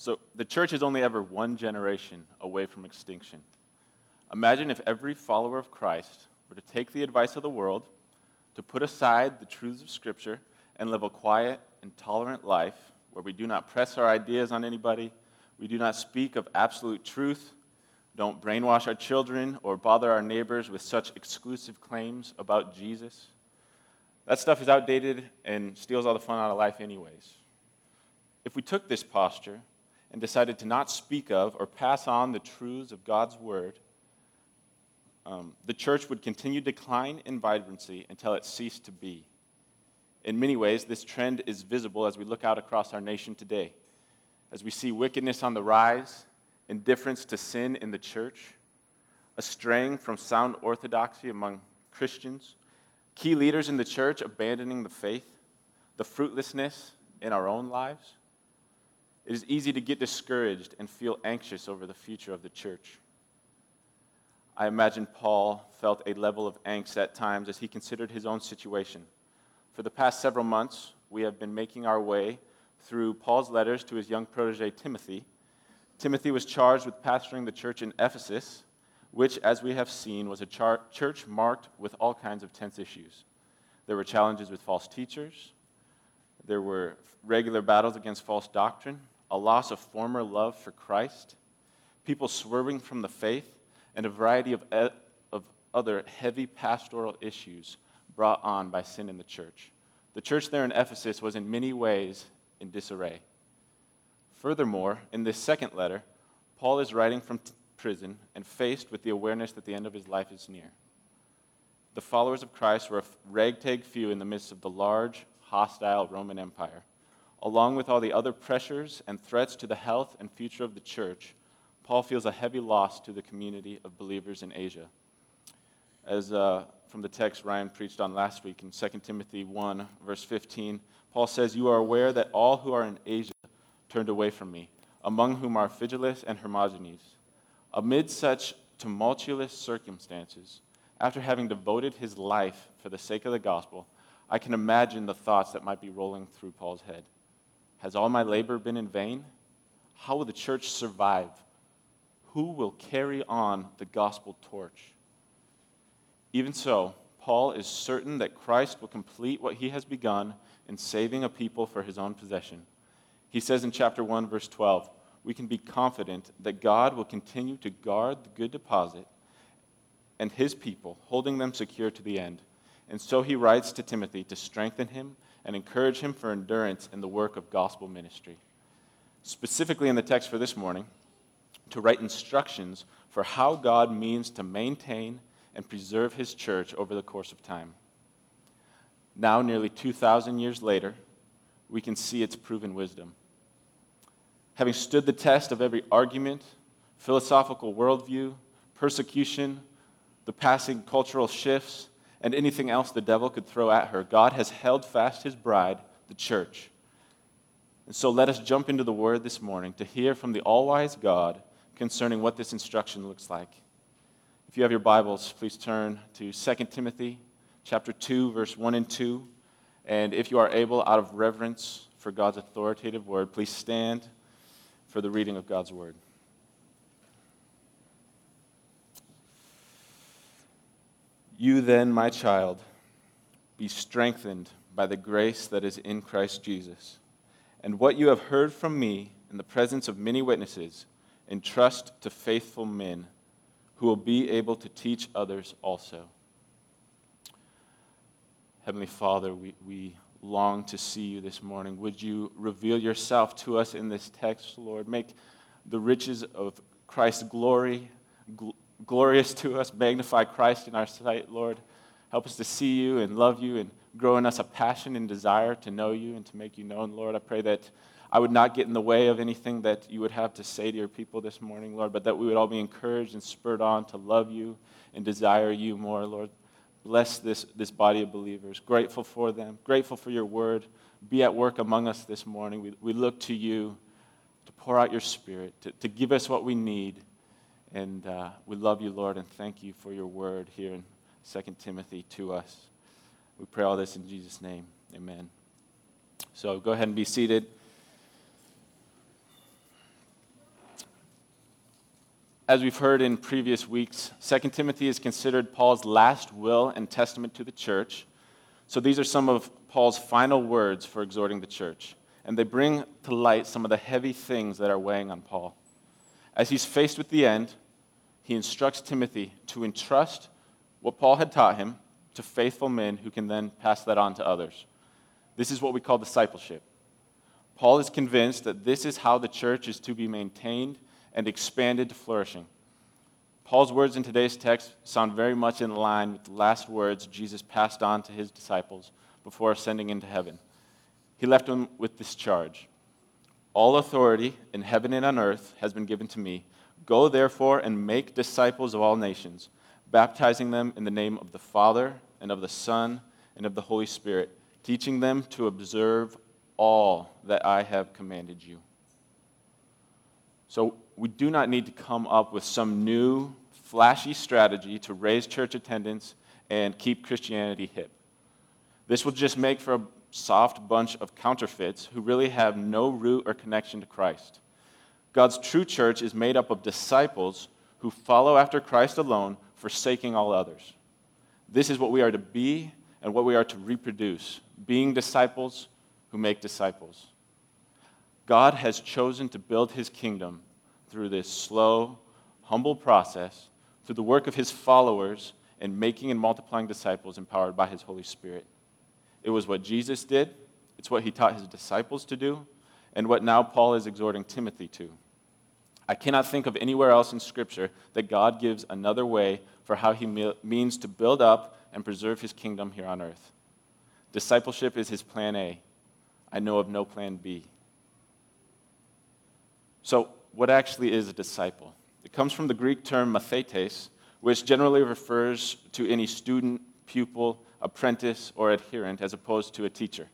So the church is only ever one generation away from extinction. Imagine if every follower of Christ were to take the advice of the world, to put aside the truths of Scripture, and live a quiet and tolerant life where we do not press our ideas on anybody, we do not speak of absolute truth, don't brainwash our children or bother our neighbors with such exclusive claims about Jesus. That stuff is outdated and steals all the fun out of life, anyways. If we took this posture and decided to not speak of or pass on the truths of God's word, um, the church would continue decline in vibrancy until it ceased to be. In many ways, this trend is visible as we look out across our nation today. As we see wickedness on the rise, indifference to sin in the church, a straying from sound orthodoxy among Christians, key leaders in the church abandoning the faith, the fruitlessness in our own lives, it is easy to get discouraged and feel anxious over the future of the church. I imagine Paul felt a level of angst at times as he considered his own situation. For the past several months, we have been making our way through Paul's letters to his young protege, Timothy. Timothy was charged with pastoring the church in Ephesus, which, as we have seen, was a char- church marked with all kinds of tense issues. There were challenges with false teachers, there were regular battles against false doctrine, a loss of former love for Christ, people swerving from the faith, and a variety of, e- of other heavy pastoral issues brought on by sin in the church. The church there in Ephesus was in many ways in disarray. Furthermore, in this second letter, Paul is writing from t- prison and faced with the awareness that the end of his life is near. The followers of Christ were a ragtag few in the midst of the large, hostile Roman Empire. Along with all the other pressures and threats to the health and future of the church, Paul feels a heavy loss to the community of believers in Asia. As uh, from the text Ryan preached on last week in 2 Timothy 1, verse 15, Paul says, You are aware that all who are in Asia turned away from me, among whom are Phygelus and Hermogenes. Amid such tumultuous circumstances, after having devoted his life for the sake of the gospel, I can imagine the thoughts that might be rolling through Paul's head. Has all my labor been in vain? How will the church survive? Who will carry on the gospel torch? Even so, Paul is certain that Christ will complete what he has begun in saving a people for his own possession. He says in chapter 1, verse 12, we can be confident that God will continue to guard the good deposit and his people, holding them secure to the end. And so he writes to Timothy to strengthen him and encourage him for endurance in the work of gospel ministry. Specifically in the text for this morning, to write instructions for how God means to maintain and preserve his church over the course of time. Now, nearly 2,000 years later, we can see its proven wisdom. Having stood the test of every argument, philosophical worldview, persecution, the passing cultural shifts, and anything else the devil could throw at her, God has held fast his bride, the church. And so let us jump into the word this morning to hear from the all wise God concerning what this instruction looks like. If you have your Bibles, please turn to 2 Timothy chapter 2 verse 1 and 2. And if you are able out of reverence for God's authoritative word, please stand for the reading of God's word. You then, my child, be strengthened by the grace that is in Christ Jesus. And what you have heard from me in the presence of many witnesses, entrust to faithful men who will be able to teach others also. Heavenly Father, we, we long to see you this morning. Would you reveal yourself to us in this text, Lord? Make the riches of Christ's glory gl- glorious to us. Magnify Christ in our sight, Lord. Help us to see you and love you and grow in us a passion and desire to know you and to make you known, Lord. I pray that I would not get in the way of anything that you would have to say to your people this morning, Lord, but that we would all be encouraged and spurred on to love you and desire you more, Lord. Bless this, this body of believers. Grateful for them, grateful for your word. Be at work among us this morning. We, we look to you to pour out your spirit, to, to give us what we need. And uh, we love you, Lord, and thank you for your word here in 2 Timothy to us. We pray all this in Jesus' name. Amen. So go ahead and be seated. as we've heard in previous weeks, 2 Timothy is considered Paul's last will and testament to the church. So these are some of Paul's final words for exhorting the church, and they bring to light some of the heavy things that are weighing on Paul. As he's faced with the end, he instructs Timothy to entrust what Paul had taught him to faithful men who can then pass that on to others. This is what we call discipleship. Paul is convinced that this is how the church is to be maintained and expanded to flourishing. Paul's words in today's text sound very much in line with the last words Jesus passed on to his disciples before ascending into heaven. He left them with this charge All authority in heaven and on earth has been given to me. Go therefore and make disciples of all nations, baptizing them in the name of the Father and of the Son and of the Holy Spirit, teaching them to observe all that I have commanded you. So we do not need to come up with some new, flashy strategy to raise church attendance and keep Christianity hip. This will just make for a soft bunch of counterfeits who really have no root or connection to Christ. God's true church is made up of disciples who follow after Christ alone, forsaking all others. This is what we are to be and what we are to reproduce being disciples who make disciples. God has chosen to build his kingdom through this slow, humble process, through the work of his followers in making and multiplying disciples empowered by his Holy Spirit. It was what Jesus did, it's what he taught his disciples to do, and what now Paul is exhorting Timothy to. I cannot think of anywhere else in Scripture that God gives another way for how he means to build up and preserve his kingdom here on earth. Discipleship is his plan A. I know of no plan B. So, what actually is a disciple? It comes from the Greek term mathetes, which generally refers to any student, pupil, apprentice, or adherent, as opposed to a teacher.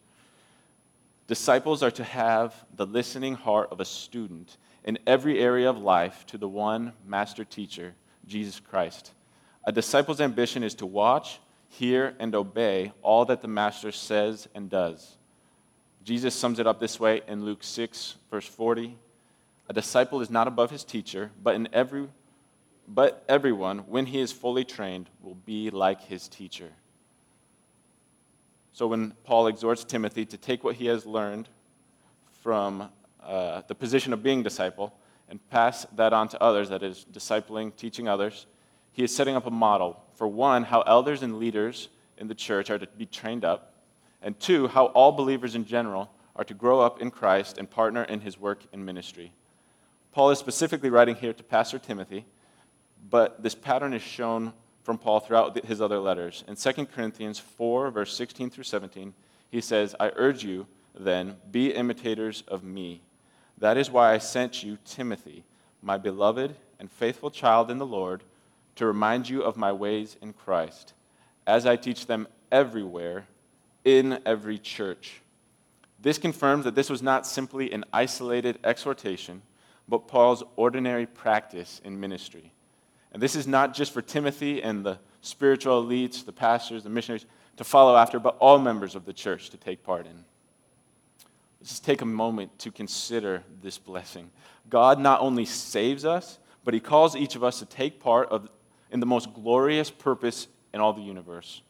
Disciples are to have the listening heart of a student in every area of life to the one master teacher, Jesus Christ. A disciple's ambition is to watch, hear, and obey all that the master says and does. Jesus sums it up this way in Luke 6, verse 40. A disciple is not above his teacher, but in every but everyone, when he is fully trained, will be like his teacher. So when Paul exhorts Timothy to take what he has learned from uh, the position of being disciple and pass that on to others, that is, discipling, teaching others, he is setting up a model for one, how elders and leaders in the church are to be trained up, and two, how all believers in general are to grow up in Christ and partner in his work and ministry. Paul is specifically writing here to Pastor Timothy, but this pattern is shown from Paul throughout his other letters. In 2 Corinthians 4, verse 16 through 17, he says, I urge you, then, be imitators of me. That is why I sent you, Timothy, my beloved and faithful child in the Lord, to remind you of my ways in Christ, as I teach them everywhere in every church. This confirms that this was not simply an isolated exhortation but Paul's ordinary practice in ministry. And this is not just for Timothy and the spiritual elites, the pastors, the missionaries to follow after, but all members of the church to take part in. Let's just take a moment to consider this blessing. God not only saves us, but he calls each of us to take part of, in the most glorious purpose in all the universe.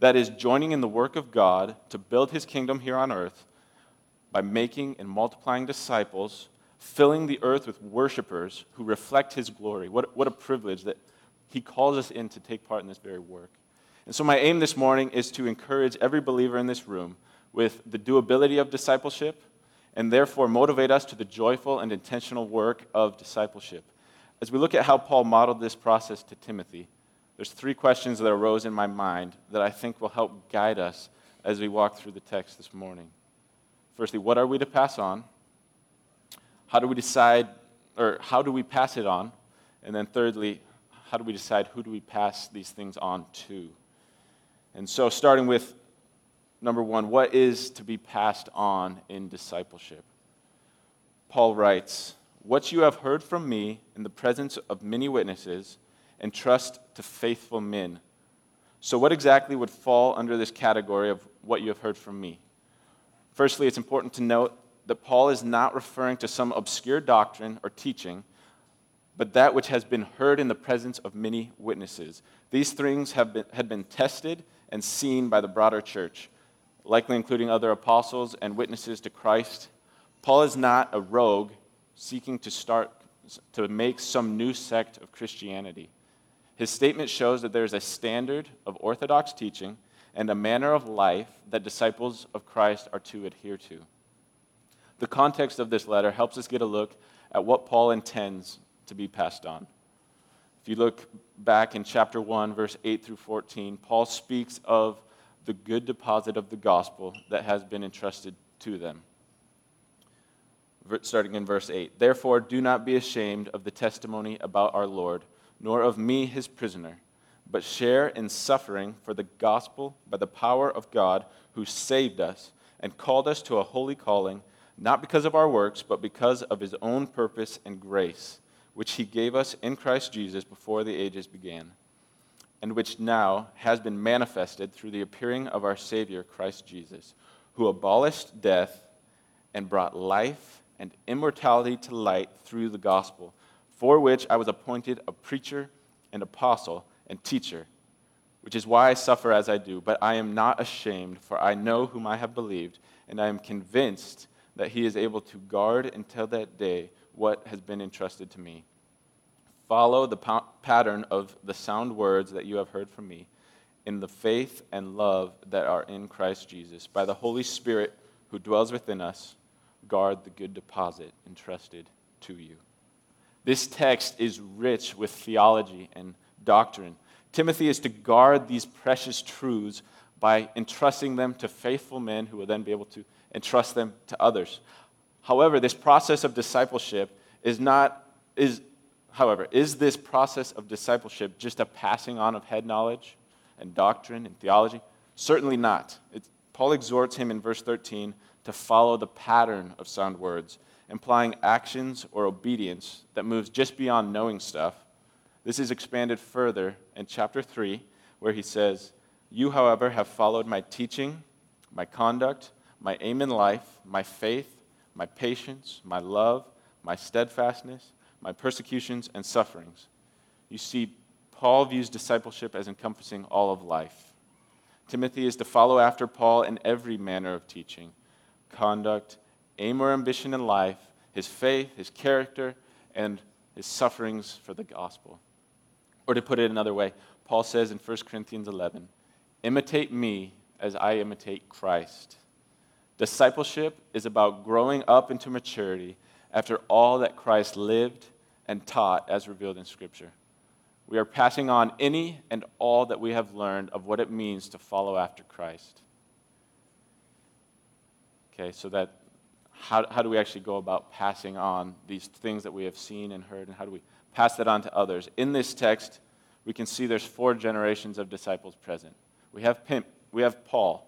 That is, joining in the work of God to build his kingdom here on earth by making and multiplying disciples filling the earth with worshipers who reflect his glory. What, what a privilege that he calls us in to take part in this very work. And so, my aim this morning is to encourage every believer in this room with the doability of discipleship and therefore motivate us to the joyful and intentional work of discipleship. As we look at how Paul modeled this process to Timothy, there's three questions that arose in my mind that I think will help guide us as we walk through the text this morning. Firstly, what are we to pass on? How do we decide, or how do we pass it on? And then thirdly, how do we decide who do we pass these things on to? And so, starting with number one, what is to be passed on in discipleship? Paul writes, What you have heard from me in the presence of many witnesses, entrust to faithful men. So, what exactly would fall under this category of what you have heard from me? Firstly, it's important to note that Paul is not referring to some obscure doctrine or teaching, but that which has been heard in the presence of many witnesses. These things have been, had been tested and seen by the broader church, likely including other apostles and witnesses to Christ. Paul is not a rogue seeking to start to make some new sect of Christianity. His statement shows that there is a standard of orthodox teaching and a manner of life that disciples of Christ are to adhere to. The context of this letter helps us get a look at what Paul intends to be passed on. If you look back in chapter 1, verse 8 through 14, Paul speaks of the good deposit of the gospel that has been entrusted to them. Starting in verse 8 Therefore, do not be ashamed of the testimony about our Lord, nor of me, his prisoner, but share in suffering for the gospel by the power of God who saved us and called us to a holy calling, not because of our works, but because of his own purpose and grace which he gave us in Christ Jesus before the ages began, and which now has been manifested through the appearing of our Savior, Christ Jesus, who abolished death and brought life and immortality to light through the gospel, for which I was appointed a preacher and apostle and teacher, which is why I suffer as I do. But I am not ashamed, for I know whom I have believed, and I am convinced that he is able to guard until that day what has been entrusted to me. Follow the pa- pattern of the sound words that you have heard from me in the faith and love that are in Christ Jesus. By the Holy Spirit who dwells within us, guard the good deposit entrusted to you. This text is rich with theology and doctrine. Timothy is to guard these precious truths by entrusting them to faithful men who will then be able to entrust them to others. However, this process of discipleship is not, is, however, is this process of discipleship just a passing on of head knowledge and doctrine and theology? Certainly not. It's, Paul exhorts him in verse 13 to follow the pattern of sound words, implying actions or obedience that moves just beyond knowing stuff. This is expanded further in chapter 3, where he says, You, however, have followed my teaching, my conduct, my aim in life, my faith, my patience, my love, my steadfastness, my persecutions and sufferings. You see, Paul views discipleship as encompassing all of life. Timothy is to follow after Paul in every manner of teaching, conduct, aim or ambition in life, his faith, his character, and his sufferings for the gospel. Or to put it another way, Paul says in 1 Corinthians 11, Imitate me as I imitate Christ. Discipleship is about growing up into maturity after all that Christ lived and taught as revealed in Scripture. We are passing on any and all that we have learned of what it means to follow after Christ. Okay, so that how, how do we actually go about passing on these things that we have seen and heard, and how do we pass that on to others? In this text, we can see there's four generations of disciples present. We have, Pim, we have Paul,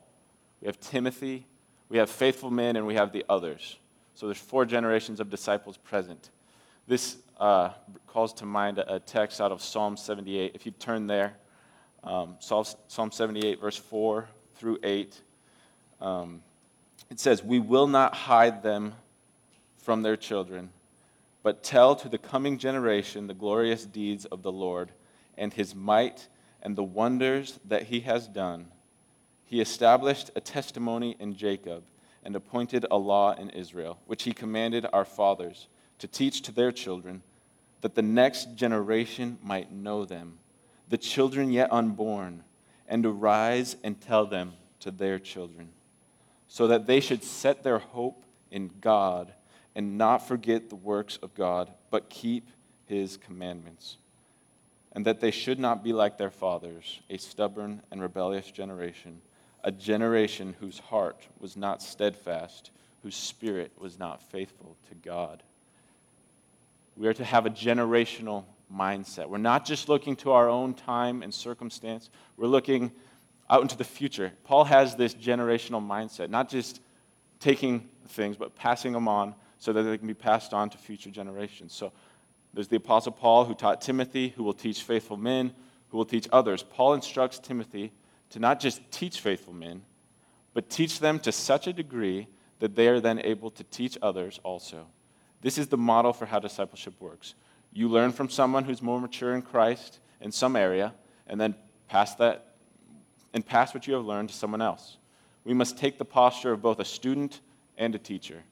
we have Timothy, we have faithful men, and we have the others. So there's four generations of disciples present. This uh, calls to mind a, text out of Psalm 78. If you turn there, um, Psalm 78, verse 4 through 8, um, it says, We will not hide them from their children, but tell to the coming generation the glorious deeds of the Lord and his might and the wonders that he has done. He established a testimony in Jacob and appointed a law in Israel, which he commanded our fathers to teach to their children, that the next generation might know them, the children yet unborn, and arise and tell them to their children, so that they should set their hope in God and not forget the works of God, but keep his commandments. And that they should not be like their fathers, a stubborn and rebellious generation a generation whose heart was not steadfast, whose spirit was not faithful to God. We are to have a generational mindset. We're not just looking to our own time and circumstance, we're looking out into the future. Paul has this generational mindset, not just taking things, but passing them on so that they can be passed on to future generations. So there's the Apostle Paul who taught Timothy, who will teach faithful men, who will teach others. Paul instructs Timothy to not just teach faithful men, but teach them to such a degree that they are then able to teach others also. This is the model for how discipleship works. You learn from someone who's more mature in Christ in some area, and then pass that and pass what you have learned to someone else. We must take the posture of both a student and a teacher,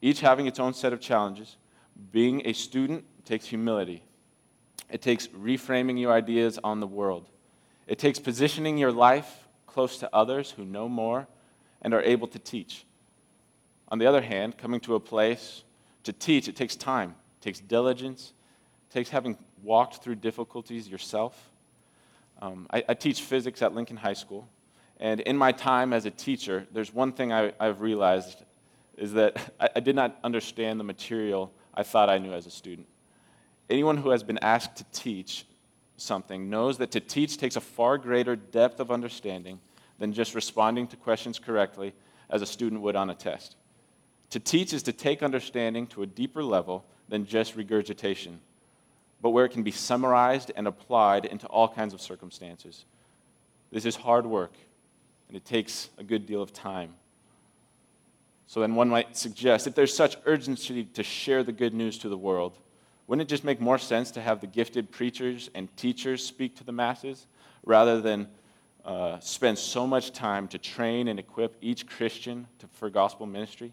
each having its own set of challenges. Being a student takes humility. It takes reframing your ideas on the world. It takes positioning your life close to others who know more and are able to teach. On the other hand, coming to a place to teach, it takes time, it takes diligence, it takes having walked through difficulties yourself. Um, I, I, teach physics at Lincoln High School, and in my time as a teacher, there's one thing I, have realized is that I, I did not understand the material I thought I knew as a student. Anyone who has been asked to teach something knows that to teach takes a far greater depth of understanding than just responding to questions correctly as a student would on a test. To teach is to take understanding to a deeper level than just regurgitation, but where it can be summarized and applied into all kinds of circumstances. This is hard work, and it takes a good deal of time. So then one might suggest if there's such urgency to share the good news to the world, wouldn't it just make more sense to have the gifted preachers and teachers speak to the masses rather than uh, spend so much time to train and equip each Christian to, for gospel ministry?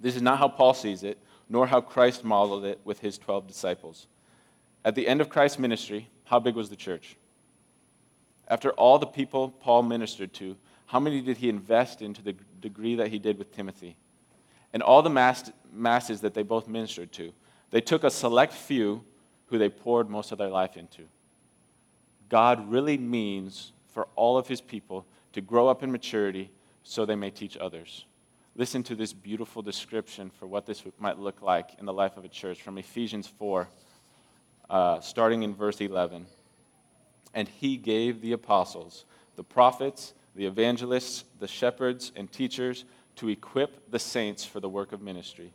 This is not how Paul sees it, nor how Christ modeled it with his 12 disciples. At the end of Christ's ministry, how big was the church? After all the people Paul ministered to, how many did he invest into the degree that he did with Timothy? And all the mass, masses that they both ministered to, they took a select few who they poured most of their life into. God really means for all of his people to grow up in maturity so they may teach others. Listen to this beautiful description for what this might look like in the life of a church from Ephesians 4, uh, starting in verse 11. And he gave the apostles, the prophets, the evangelists, the shepherds, and teachers to equip the saints for the work of ministry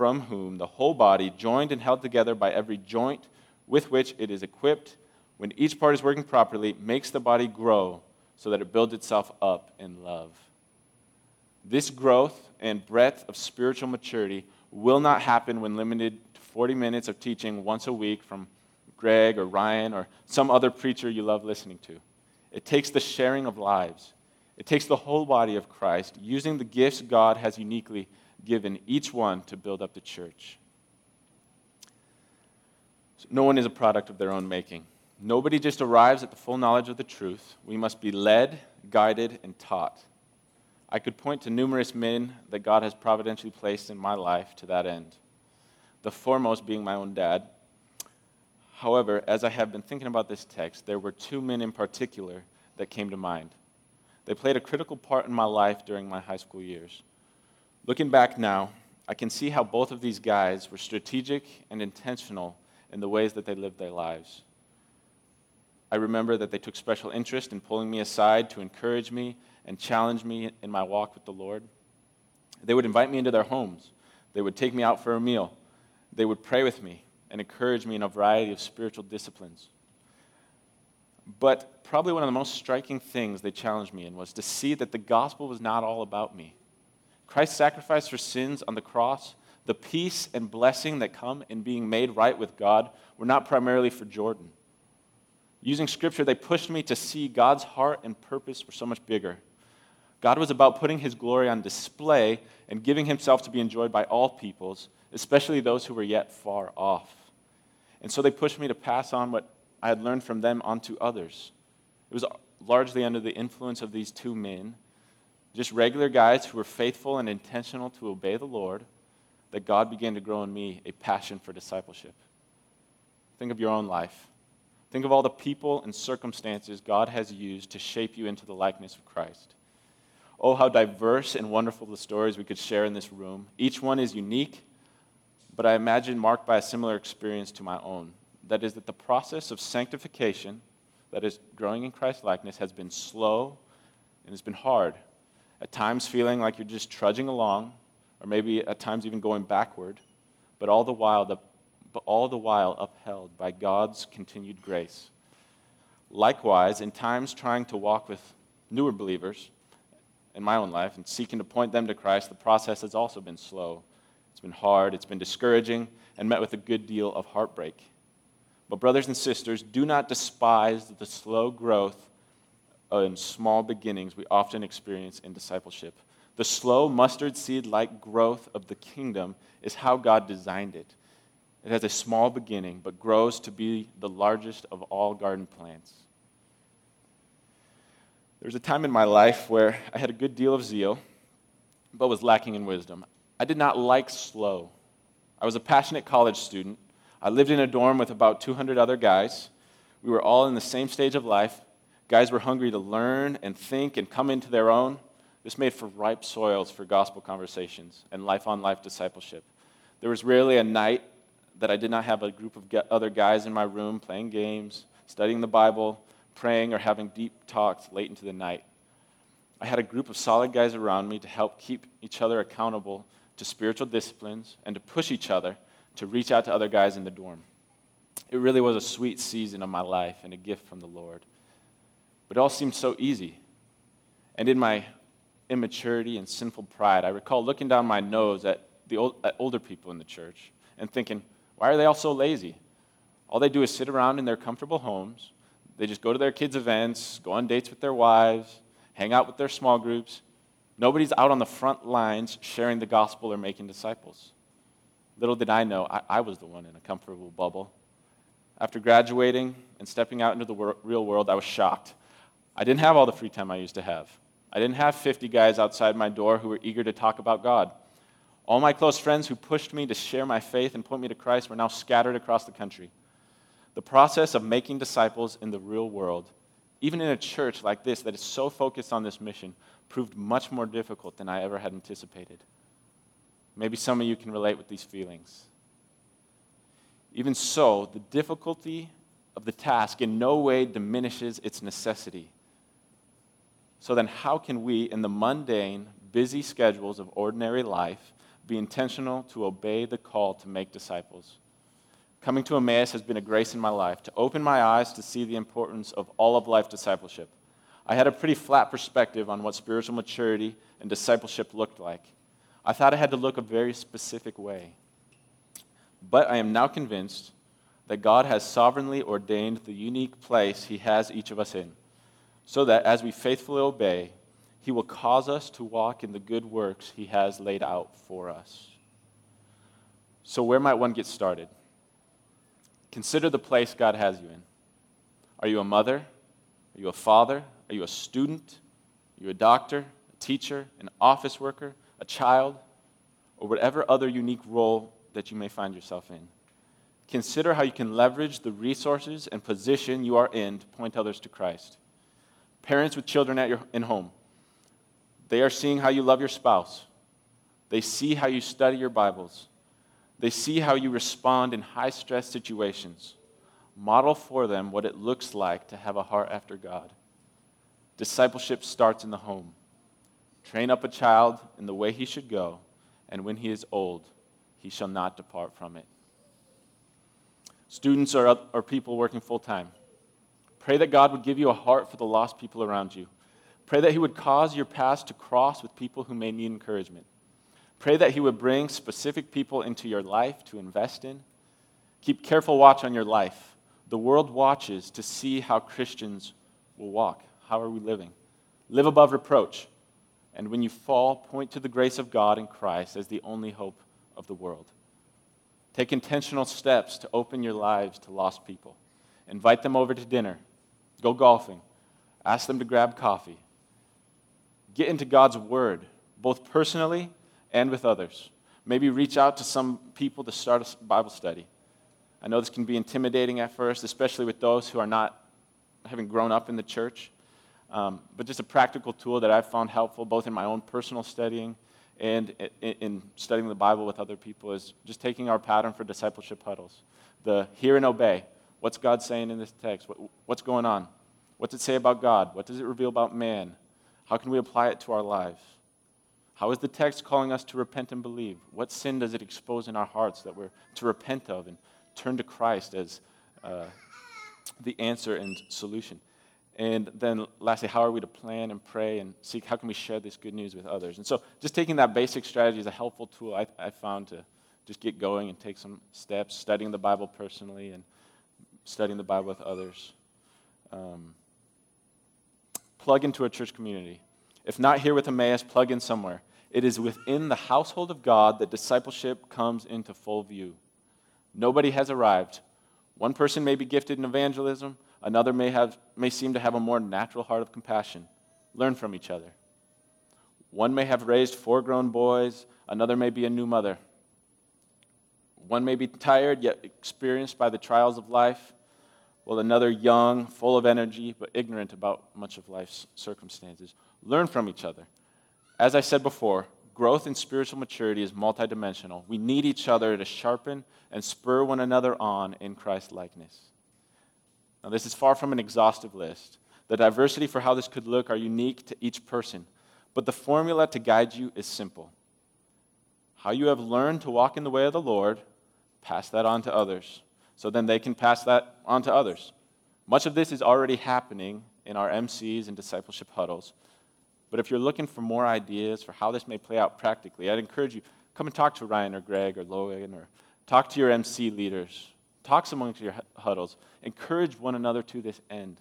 from whom the whole body, joined and held together by every joint with which it is equipped, when each part is working properly, makes the body grow so that it builds itself up in love. This growth and breadth of spiritual maturity will not happen when limited to 40 minutes of teaching once a week from Greg or Ryan or some other preacher you love listening to. It takes the sharing of lives. It takes the whole body of Christ using the gifts God has uniquely given each one to build up the church. So no one is a product of their own making. Nobody just arrives at the full knowledge of the truth. We must be led, guided, and taught. I could point to numerous men that God has providentially placed in my life to that end, the foremost being my own dad. However, as I have been thinking about this text, there were two men in particular that came to mind. They played a critical part in my life during my high school years. Looking back now, I can see how both of these guys were strategic and intentional in the ways that they lived their lives. I remember that they took special interest in pulling me aside to encourage me and challenge me in my walk with the Lord. They would invite me into their homes. They would take me out for a meal. They would pray with me and encourage me in a variety of spiritual disciplines. But probably one of the most striking things they challenged me in was to see that the gospel was not all about me. Christ's sacrifice for sins on the cross, the peace and blessing that come in being made right with God, were not primarily for Jordan. Using scripture, they pushed me to see God's heart and purpose were so much bigger. God was about putting his glory on display and giving himself to be enjoyed by all peoples, especially those who were yet far off. And so they pushed me to pass on what I had learned from them onto others. It was largely under the influence of these two men just regular guys who were faithful and intentional to obey the Lord, that God began to grow in me a passion for discipleship. Think of your own life. Think of all the people and circumstances God has used to shape you into the likeness of Christ. Oh, how diverse and wonderful the stories we could share in this room. Each one is unique, but I imagine marked by a similar experience to my own. That is, that the process of sanctification, that is, growing in Christ likeness, has been slow and has been hard. At times, feeling like you're just trudging along, or maybe at times even going backward, but all the while, the, but all the while upheld by God's continued grace. Likewise, in times trying to walk with newer believers in my own life and seeking to point them to Christ, the process has also been slow. It's been hard, it's been discouraging, and met with a good deal of heartbreak. But, brothers and sisters, do not despise the slow growth Uh, and small beginnings we often experience in discipleship. The slow mustard seed like growth of the kingdom is how God designed it. It has a small beginning, but grows to be the largest of all garden plants. There was a time in my life where I had a good deal of zeal, but was lacking in wisdom. I did not like slow. I was a passionate college student. I lived in a dorm with about 200 other guys. We were all in the same stage of life. Guys were hungry to learn and think and come into their own. This made for ripe soils for gospel conversations and life on life discipleship. There was rarely a night that I did not have a group of other guys in my room playing games, studying the Bible, praying, or having deep talks late into the night. I had a group of solid guys around me to help keep each other accountable to spiritual disciplines and to push each other to reach out to other guys in the dorm. It really was a sweet season of my life and a gift from the Lord. But it all seemed so easy. And in my immaturity and sinful pride, I recall looking down my nose at the old, at older people in the church and thinking, why are they all so lazy? All they do is sit around in their comfortable homes. They just go to their kids' events, go on dates with their wives, hang out with their small groups. Nobody's out on the front lines sharing the gospel or making disciples. Little did I know, I, I was the one in a comfortable bubble. After graduating and stepping out into the wor- real world, I was shocked. I didn't have all the free time I used to have. I didn't have 50 guys outside my door who were eager to talk about God. All my close friends who pushed me to share my faith and point me to Christ were now scattered across the country. The process of making disciples in the real world, even in a church like this that is so focused on this mission, proved much more difficult than I ever had anticipated. Maybe some of you can relate with these feelings. Even so, the difficulty of the task in no way diminishes its necessity. So then, how can we, in the mundane, busy schedules of ordinary life, be intentional to obey the call to make disciples. Coming to Emmaus has been a grace in my life to open my eyes to see the importance of all of life discipleship. I had a pretty flat perspective on what spiritual maturity and discipleship looked like. I thought I had to look a very specific way. But I am now convinced that God has sovereignly ordained the unique place He has each of us in, so that as we faithfully obey, he will cause us to walk in the good works He has laid out for us. So, where might one get started? Consider the place God has you in. Are you a mother? Are you a father? Are you a student? Are you a doctor, a teacher, an office worker, a child, or whatever other unique role that you may find yourself in? Consider how you can leverage the resources and position you are in to point others to Christ. Parents with children at your in home, they are seeing how you love your spouse. They see how you study your Bibles. They see how you respond in high stress situations. Model for them what it looks like to have a heart after God. Discipleship starts in the home. Train up a child in the way he should go, and when he is old, he shall not depart from it. Students are, or people working full time, pray that God would give you a heart for the lost people around you Pray that He would cause your paths to cross with people who may need encouragement. Pray that He would bring specific people into your life to invest in. Keep careful watch on your life. The world watches to see how Christians will walk. How are we living? Live above reproach. And when you fall, point to the grace of God in Christ as the only hope of the world. Take intentional steps to open your lives to lost people. Invite them over to dinner. Go golfing. Ask them to grab coffee get into God's Word, both personally and with others. Maybe reach out to some people to start a Bible study. I know this can be intimidating at first, especially with those who are not having grown up in the church. Um, but just a practical tool that I've found helpful both in my own personal studying and in, in studying the Bible with other people is just taking our pattern for discipleship huddles. The hear and obey. What's God saying in this text? What, what's going on? What does it say about God? What does it reveal about man? How can we apply it to our lives? How is the text calling us to repent and believe? What sin does it expose in our hearts that we're to repent of and turn to Christ as uh, the answer and solution? And then lastly, how are we to plan and pray and seek? How can we share this good news with others? And so just taking that basic strategy is a helpful tool I, I found to just get going and take some steps, studying the Bible personally and studying the Bible with others. Um, plug into a church community. If not here with Emmaus, plug in somewhere. It is within the household of God that discipleship comes into full view. Nobody has arrived. One person may be gifted in evangelism, Another may, have, may seem to have a more natural heart of compassion. Learn from each other. One may have raised four grown boys, another may be a new mother. One may be tired yet experienced by the trials of life, while another young, full of energy, but ignorant about much of life's circumstances. Learn from each other. As I said before, growth in spiritual maturity is multidimensional. We need each other to sharpen and spur one another on in Christ likeness. Now, this is far from an exhaustive list. The diversity for how this could look are unique to each person, but the formula to guide you is simple. How you have learned to walk in the way of the Lord, pass that on to others, so then they can pass that on to others. Much of this is already happening in our MCs and discipleship huddles. But if you're looking for more ideas for how this may play out practically, I'd encourage you come and talk to Ryan or Greg or Logan or talk to your MC leaders Talks amongst your huddles. Encourage one another to this end.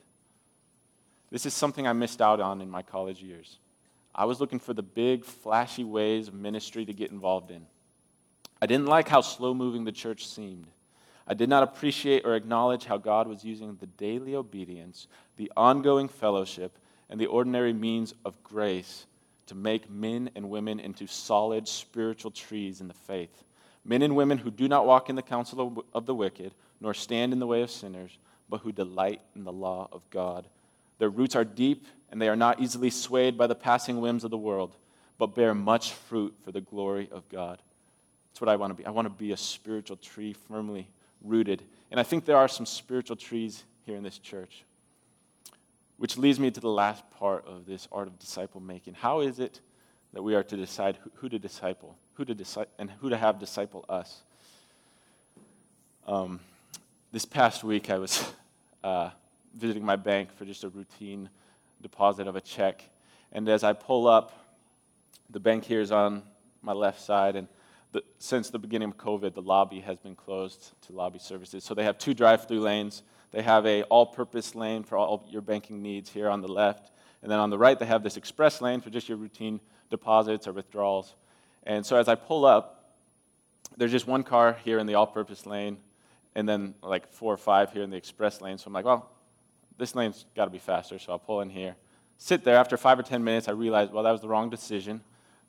This is something I missed out on in my college years. I was looking for the big, flashy ways of ministry to get involved in. I didn't like how slow moving the church seemed. I did not appreciate or acknowledge how God was using the daily obedience, the ongoing fellowship, and the ordinary means of grace to make men and women into solid spiritual trees in the faith men and women who do not walk in the counsel of the wicked, nor stand in the way of sinners, but who delight in the law of God. Their roots are deep, and they are not easily swayed by the passing whims of the world, but bear much fruit for the glory of God. That's what I want to be. I want to be a spiritual tree firmly rooted. And I think there are some spiritual trees here in this church. Which leads me to the last part of this art of disciple making. How is it that we are to decide who, to disciple? who to disciple and who to have disciple us. Um, this past week, I was uh, visiting my bank for just a routine deposit of a check, and as I pull up, the bank here is on my left side, and the, since the beginning of COVID, the lobby has been closed to lobby services. So they have two drive-through lanes. They have a all-purpose lane for all your banking needs here on the left, and then on the right, they have this express lane for just your routine deposits or withdrawals. And so as I pull up, there's just one car here in the all purpose lane, and then like four or five here in the express lane. So I'm like, well, this lane's got to be faster, so I'll pull in here. Sit there. After five or 10 minutes, I realized, well, that was the wrong decision.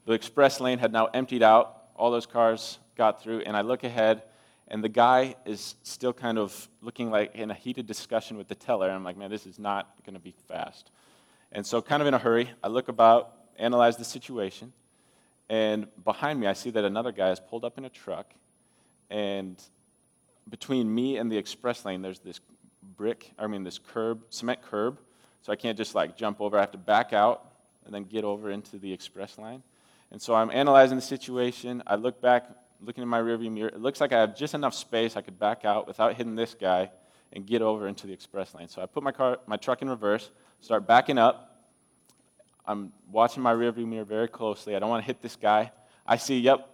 The express lane had now emptied out. All those cars got through, and I look ahead, and the guy is still kind of looking like in a heated discussion with the teller. I'm like, man, this is not going to be fast. And so, kind of in a hurry, I look about, analyze the situation, and behind me, I see that another guy has pulled up in a truck. And between me and the express lane, there's this brick, I mean, this curb, cement curb. So I can't just like jump over. I have to back out and then get over into the express line. And so I'm analyzing the situation. I look back, looking in my rearview mirror. It looks like I have just enough space I could back out without hitting this guy and get over into the express lane. So I put my car, my truck in reverse, start backing up, I'm watching my rearview mirror very closely. I don't want to hit this guy. I see, yep,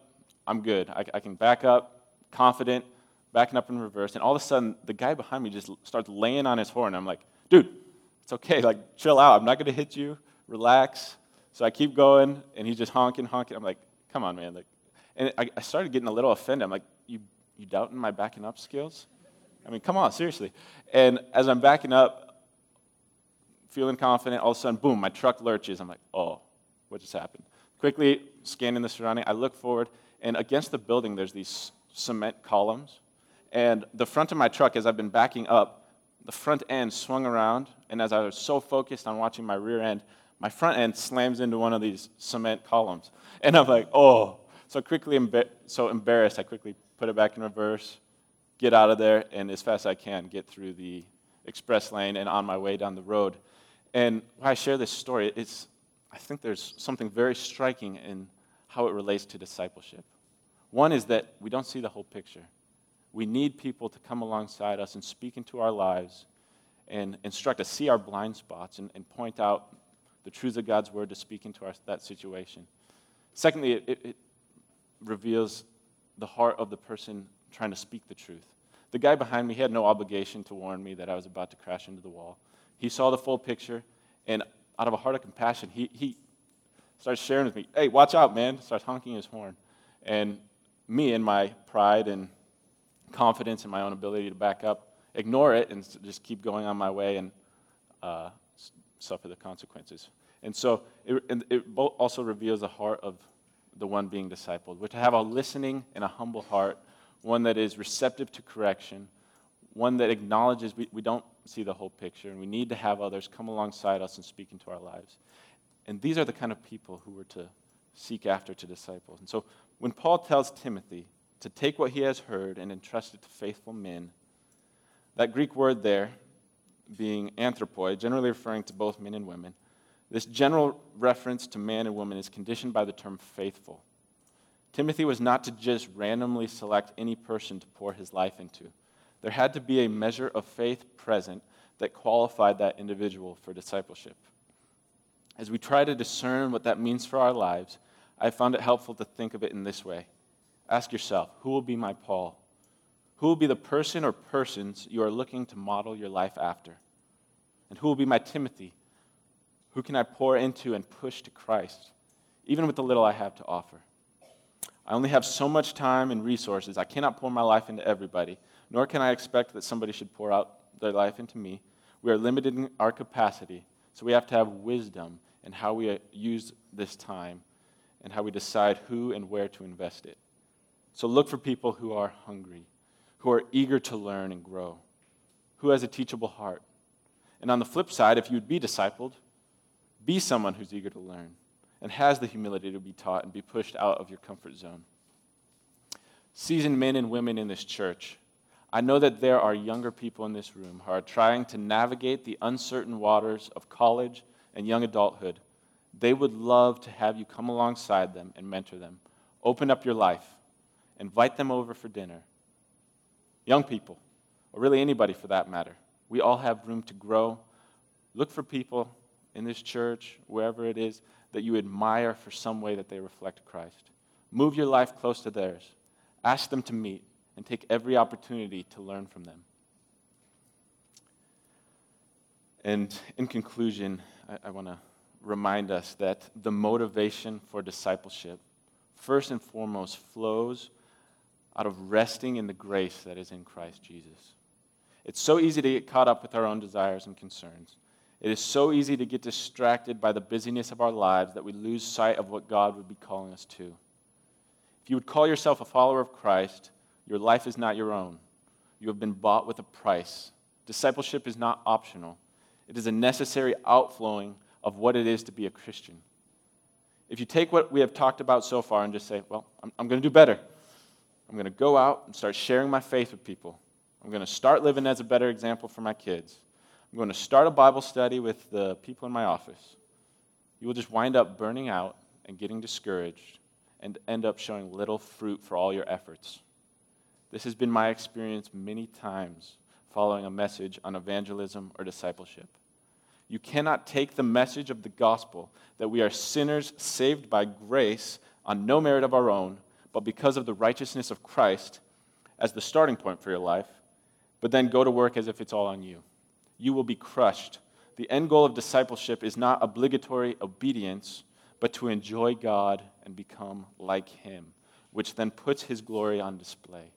I'm good. I, I, can back up, confident, backing up in reverse. And all of a sudden, the guy behind me just starts laying on his horn. I'm like, dude, it's okay. Like, chill out. I'm not going to hit you. Relax. So I keep going, and he's just honking, honking. I'm like, come on, man. Like, and I, I started getting a little offended. I'm like, you, you doubting my backing up skills? I mean, come on, seriously. And as I'm backing up, feeling confident. All of a sudden, boom, my truck lurches. I'm like, oh, what just happened? Quickly scanning the surrounding, I look forward, and against the building, there's these cement columns. And the front of my truck, as I've been backing up, the front end swung around, and as I was so focused on watching my rear end, my front end slams into one of these cement columns. And I'm like, oh. So quickly, so embarrassed, I quickly put it back in reverse, get out of there, and as fast as I can, get through the express lane and on my way down the road. And why I share this story, it's, I think there's something very striking in how it relates to discipleship. One is that we don't see the whole picture. We need people to come alongside us and speak into our lives and instruct us, see our blind spots, and, and point out the truths of God's word to speak into our, that situation. Secondly, it, it, reveals the heart of the person trying to speak the truth. The guy behind me had no obligation to warn me that I was about to crash into the wall. He saw the full picture, and out of a heart of compassion, he, he starts sharing with me, hey, watch out, man, starts honking his horn. And me, in my pride and confidence in my own ability to back up, ignore it and just keep going on my way and uh, suffer the consequences. And so it, it also reveals the heart of the one being discipled, which to have a listening and a humble heart, one that is receptive to correction, one that acknowledges we, we don't see the whole picture, and we need to have others come alongside us and speak into our lives. And these are the kind of people who we're to seek after to disciple. And so when Paul tells Timothy to take what he has heard and entrust it to faithful men, that Greek word there, being anthropoi, generally referring to both men and women, this general reference to man and woman is conditioned by the term faithful. Timothy was not to just randomly select any person to pour his life into. There had to be a measure of faith present that qualified that individual for discipleship. As we try to discern what that means for our lives, I found it helpful to think of it in this way. Ask yourself who will be my Paul? Who will be the person or persons you are looking to model your life after? And who will be my Timothy? Who can I pour into and push to Christ, even with the little I have to offer? I only have so much time and resources. I cannot pour my life into everybody, nor can I expect that somebody should pour out their life into me. We are limited in our capacity, so we have to have wisdom in how we uh, use this time and how we decide who and where to invest it. So look for people who are hungry, who are eager to learn and grow, who has a teachable heart. And on the flip side, if you would be discipled, be someone who's eager to learn and has the humility to be taught and be pushed out of your comfort zone. Seasoned men and women in this church, I know that there are younger people in this room who are trying to navigate the uncertain waters of college and young adulthood they would love to have you come alongside them and mentor them. Open up your life, invite them over for dinner. Young people, or really anybody for that matter, we all have room to grow. Look for people in this church, wherever it is, that you admire for some way that they reflect Christ. Move your life close to theirs. Ask them to meet and take every opportunity to learn from them. And in conclusion, I, I want to remind us that the motivation for discipleship, first and foremost, flows out of resting in the grace that is in Christ Jesus. It's so easy to get caught up with our own desires and concerns. It is so easy to get distracted by the busyness of our lives that we lose sight of what God would be calling us to. If you would call yourself a follower of Christ, your life is not your own. You have been bought with a price. Discipleship is not optional, it is a necessary outflowing of what it is to be a Christian. If you take what we have talked about so far and just say, well, I'm, I'm going to do better, I'm going to go out and start sharing my faith with people. I'm going to start living as a better example for my kids. I'm going to start a Bible study with the people in my office. You will just wind up burning out and getting discouraged and end up showing little fruit for all your efforts. This has been my experience many times following a message on evangelism or discipleship. You cannot take the message of the gospel that we are sinners saved by grace on no merit of our own, but because of the righteousness of Christ as the starting point for your life, but then go to work as if it's all on you. You will be crushed. The end goal of discipleship is not obligatory obedience, but to enjoy God and become like Him, which then puts His glory on display.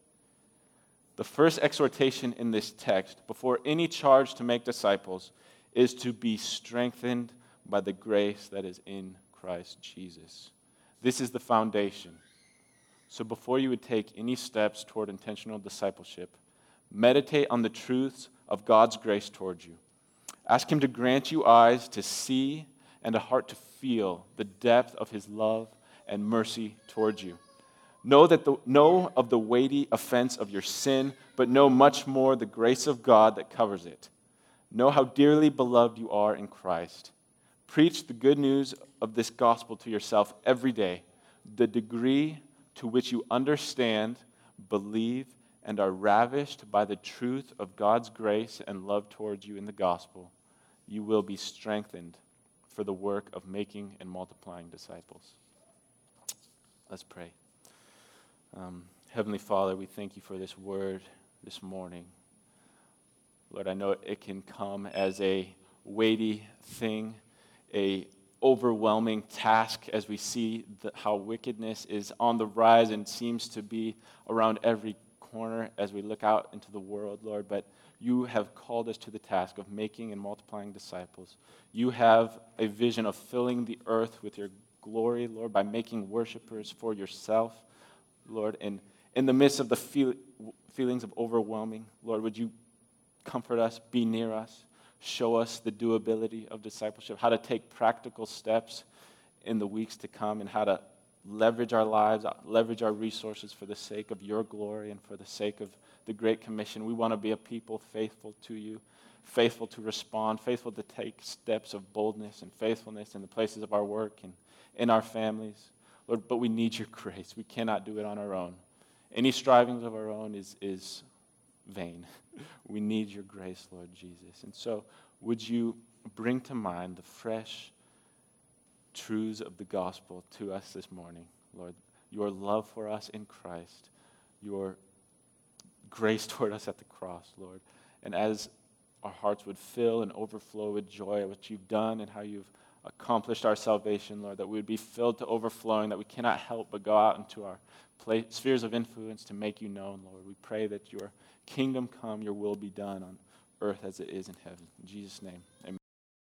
The first exhortation in this text, before any charge to make disciples, is to be strengthened by the grace that is in Christ Jesus. This is the foundation. So before you would take any steps toward intentional discipleship, meditate on the truths of God's grace towards you. Ask Him to grant you eyes to see and a heart to feel the depth of his love and mercy towards you. Know, that the, know of the weighty offense of your sin, but know much more the grace of God that covers it. Know how dearly beloved you are in Christ. Preach the good news of this gospel to yourself every day. The degree to which you understand, believe, and are ravished by the truth of God's grace and love towards you in the gospel, you will be strengthened for the work of making and multiplying disciples. Let's pray. Um, Heavenly Father, we thank you for this word this morning. Lord, I know it can come as a weighty thing, a overwhelming task as we see the, how wickedness is on the rise and seems to be around every corner as we look out into the world, Lord. But you have called us to the task of making and multiplying disciples. You have a vision of filling the earth with your glory, Lord, by making worshipers for yourself, Lord. And in the midst of the feel, feelings of overwhelming, Lord, would you comfort us, be near us, show us the doability of discipleship, how to take practical steps in the weeks to come, and how to leverage our lives, uh, leverage our resources for the sake of your glory and for the sake of the Great Commission. We want to be a people faithful to you, faithful to respond, faithful to take steps of boldness and faithfulness in the places of our work and in our families. Lord, but we need your grace. We cannot do it on our own. Any strivings of our own is, is vain. We need your grace, Lord Jesus. And so, would you bring to mind the fresh truths of the gospel to us this morning, Lord? Your love for us in Christ, your grace toward us at the cross, Lord. And as our hearts would fill and overflow with joy at what you've done and how you've accomplished our salvation, Lord, that we would be filled to overflowing, that we cannot help but go out into our place, spheres of influence to make you known, Lord. We pray that your kingdom come, your will be done on earth as it is in heaven. In Jesus' name, amen.